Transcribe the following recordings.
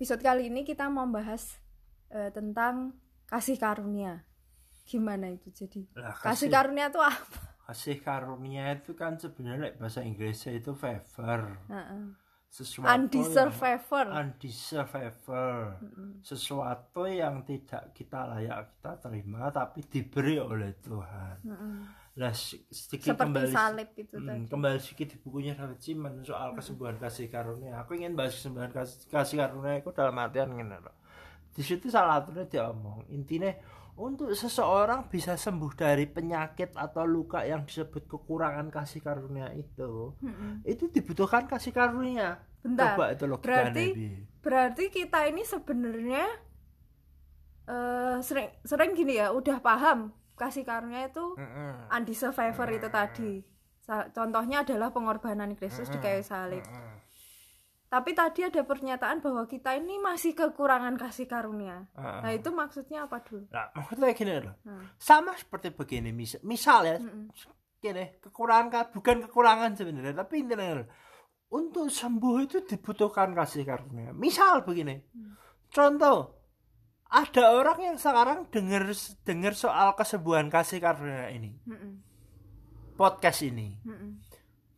episode kali ini kita mau bahas eh, tentang kasih karunia. Gimana itu jadi? Lah, Kasih kasih, karunia itu apa? kasih karunia itu kan sebenarnya bahasa Inggrisnya itu favor. Heeh. Sesuatu Undeserved yang favor. undeserved favor. Sesuatu yang tidak kita layak kita terima tapi diberi oleh Tuhan. Heeh. Nah, si- sedikit Seperti kembali salib itu Hmm, tadi. kembali sedikit di bukunya David Simon soal kesembuhan kasih karunia. Aku ingin bahas kesembuhan kasih, kasih karunia itu dalam artian gini loh. Di situ salah satunya dia omong intinya untuk seseorang bisa sembuh dari penyakit atau luka yang disebut kekurangan kasih karunia itu, Mm-mm. itu dibutuhkan kasih karunia. Bentar. Coba itu logika Berarti Nabi. berarti kita ini sebenarnya eh sering sering gini ya, udah paham kasih karunia itu Mm-mm. undeserved favor itu tadi. Sa- Contohnya adalah pengorbanan Kristus di kayu salib. Mm-mm. Tapi tadi ada pernyataan bahwa kita ini masih kekurangan kasih karunia. Ah. Nah, itu maksudnya apa dulu? Nah, maksudnya gini loh. Hmm. Sama seperti begini, misal, misal ya, Mm-mm. gini, kekurangan ka- bukan kekurangan sebenarnya, tapi intinya untuk sembuh itu dibutuhkan kasih karunia. Misal begini, contoh, ada orang yang sekarang dengar dengar soal kesembuhan kasih karunia ini, Mm-mm. podcast ini, Mm-mm.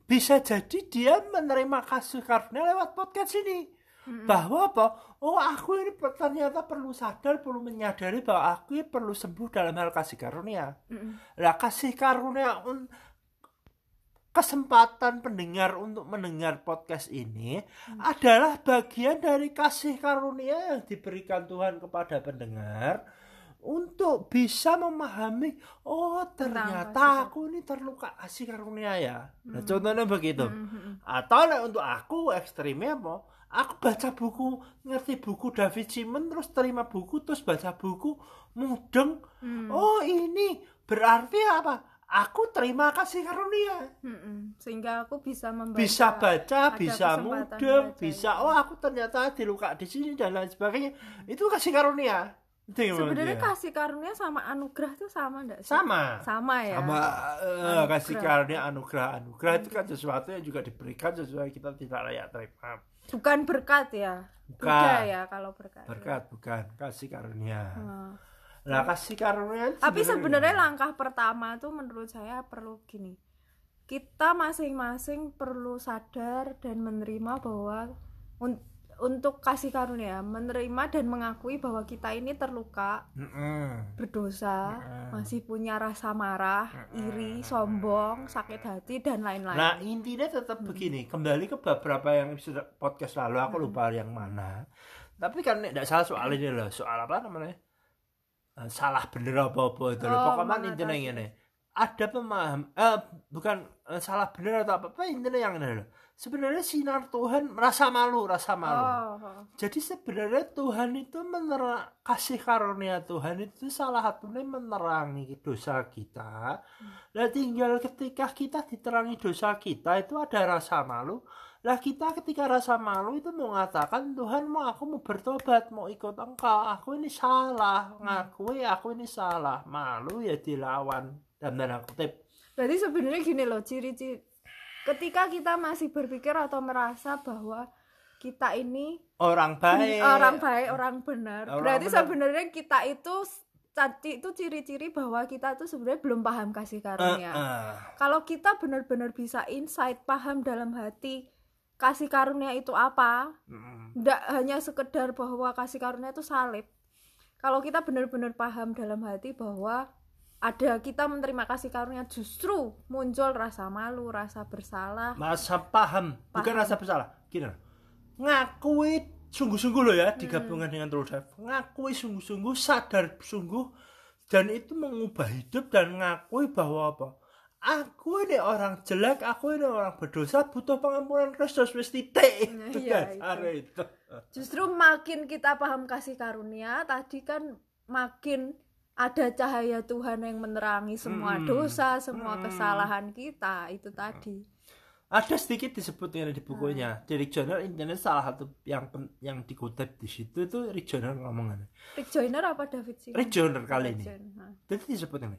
bisa jadi dia menerima kasih karunia lewat podcast ini. Mm-mm. Bahwa apa? Oh aku ini ternyata perlu sadar, perlu menyadari bahwa aku ini perlu sembuh dalam hal kasih karunia. Mm-mm. Lah kasih karunia un- kesempatan pendengar untuk mendengar podcast ini adalah bagian dari kasih karunia yang diberikan Tuhan kepada pendengar untuk bisa memahami oh ternyata aku ini terluka kasih karunia ya. Nah, contohnya begitu. Mm-mm. Atau nek untuk aku ekstrimnya apa? Aku baca buku, ngerti buku David Simon terus terima buku terus baca buku mudeng. Mm. Oh, ini berarti apa? Aku terima kasih karunia. Sehingga aku bisa membaca. Bisa baca, bisa bisa ya. oh aku ternyata diluka di sini dan lain sebagainya. Itu kasih karunia. Sebenarnya kasih karunia sama anugerah itu sama enggak sih? sama. Sama ya. Sama eh, kasih karunia anugerah. Anugerah itu kan sesuatu yang juga diberikan sesuai kita tidak layak terima. Bukan berkat ya. Bukan. Beda ya kalau berkat. berkat bukan kasih karunia Nah. Lah kasih karunia Tapi sebenarnya. langkah pertama tuh menurut saya perlu gini. Kita masing-masing perlu sadar dan menerima bahwa un- untuk kasih karunia, menerima dan mengakui bahwa kita ini terluka, Mm-mm. berdosa, masih punya rasa marah, iri, sombong, sakit hati dan lain-lain. nah intinya tetap begini kembali ke beberapa yang sudah podcast lalu aku lupa yang mana. Tapi kan tidak salah soal ini loh soal apa namanya salah bener apa apa itu Oh, pokoknya intinya ini ada pemaham eh bukan eh, salah bener atau apa apa intinya yang ini loh sebenarnya sinar Tuhan rasa malu rasa malu Oh, oh. Jadi sebenarnya Tuhan itu menerang kasih karunia Tuhan itu salah satunya menerangi dosa kita. Nah tinggal ketika kita diterangi dosa kita itu ada rasa malu. Lah kita ketika rasa malu itu mau mengatakan Tuhan mau aku mau bertobat mau ikut engkau aku ini salah ngakui aku ini salah malu ya dilawan dan tanda kutip Berarti sebenarnya gini loh, ciri-ciri ketika kita masih berpikir atau merasa bahwa kita ini orang baik orang baik, orang benar. Orang Berarti benar. sebenarnya kita itu tadi itu ciri-ciri bahwa kita tuh sebenarnya belum paham kasih karunia. eh. Kalau kita benar-benar bisa insight, paham dalam hati kasih karunia itu apa, Mm. tidak hanya sekedar bahwa kasih karunia itu salib. Kalau kita benar-benar paham dalam hati bahwa ada kita menerima kasih karunia justru muncul rasa malu, rasa bersalah. masa paham, bukan Paham. rasa bersalah gini ngakui sungguh-sungguh loh ya Hmm. digabungkan dengan terus ngakui sungguh-sungguh sadar sungguh dan itu mengubah hidup dan ngakui bahwa apa aku ini orang jelek aku ini orang berdosa butuh pengampunan Kristus wis titik. Nah, itu iya, dasarnya itu. Justru makin kita paham kasih karunia, tadi kan makin ada cahaya Tuhan yang menerangi semua Hmm. dosa, semua Hmm. kesalahan kita itu tadi. ada sedikit disebutnya di bukunya. Jadi Joner intinya salah satu yang yang dikutip di situ itu Rick Joner ngomongnya Rick Joyner apa David sih? Rick Joner kali ini. Jadi disebut ini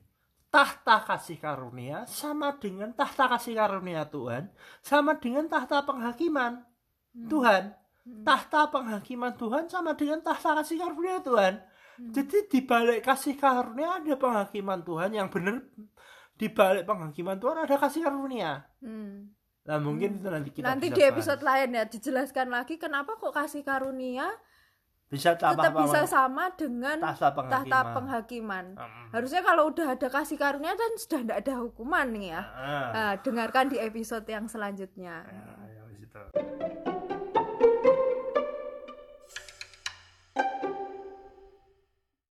tahta kasih karunia sama dengan tahta kasih karunia Tuhan sama dengan tahta penghakiman Tuhan. Hmm. tahta penghakiman Tuhan sama dengan tahta kasih karunia Tuhan Hmm. jadi di balik kasih karunia ada penghakiman Tuhan yang benar di balik penghakiman Tuhan ada kasih karunia Hmm. nah mungkin itu nanti kita Nanti di bahas. episode lain ya dijelaskan lagi kenapa kok kasih karunia bisa tambah tetap bisa sama dengan tahta penghakiman tahta penghakiman. Mm. Harusnya kalau udah ada kasih karunia kan sudah tidak ada hukuman nih ya. Ah. Nah, dengarkan di episode yang selanjutnya. Ya, ya.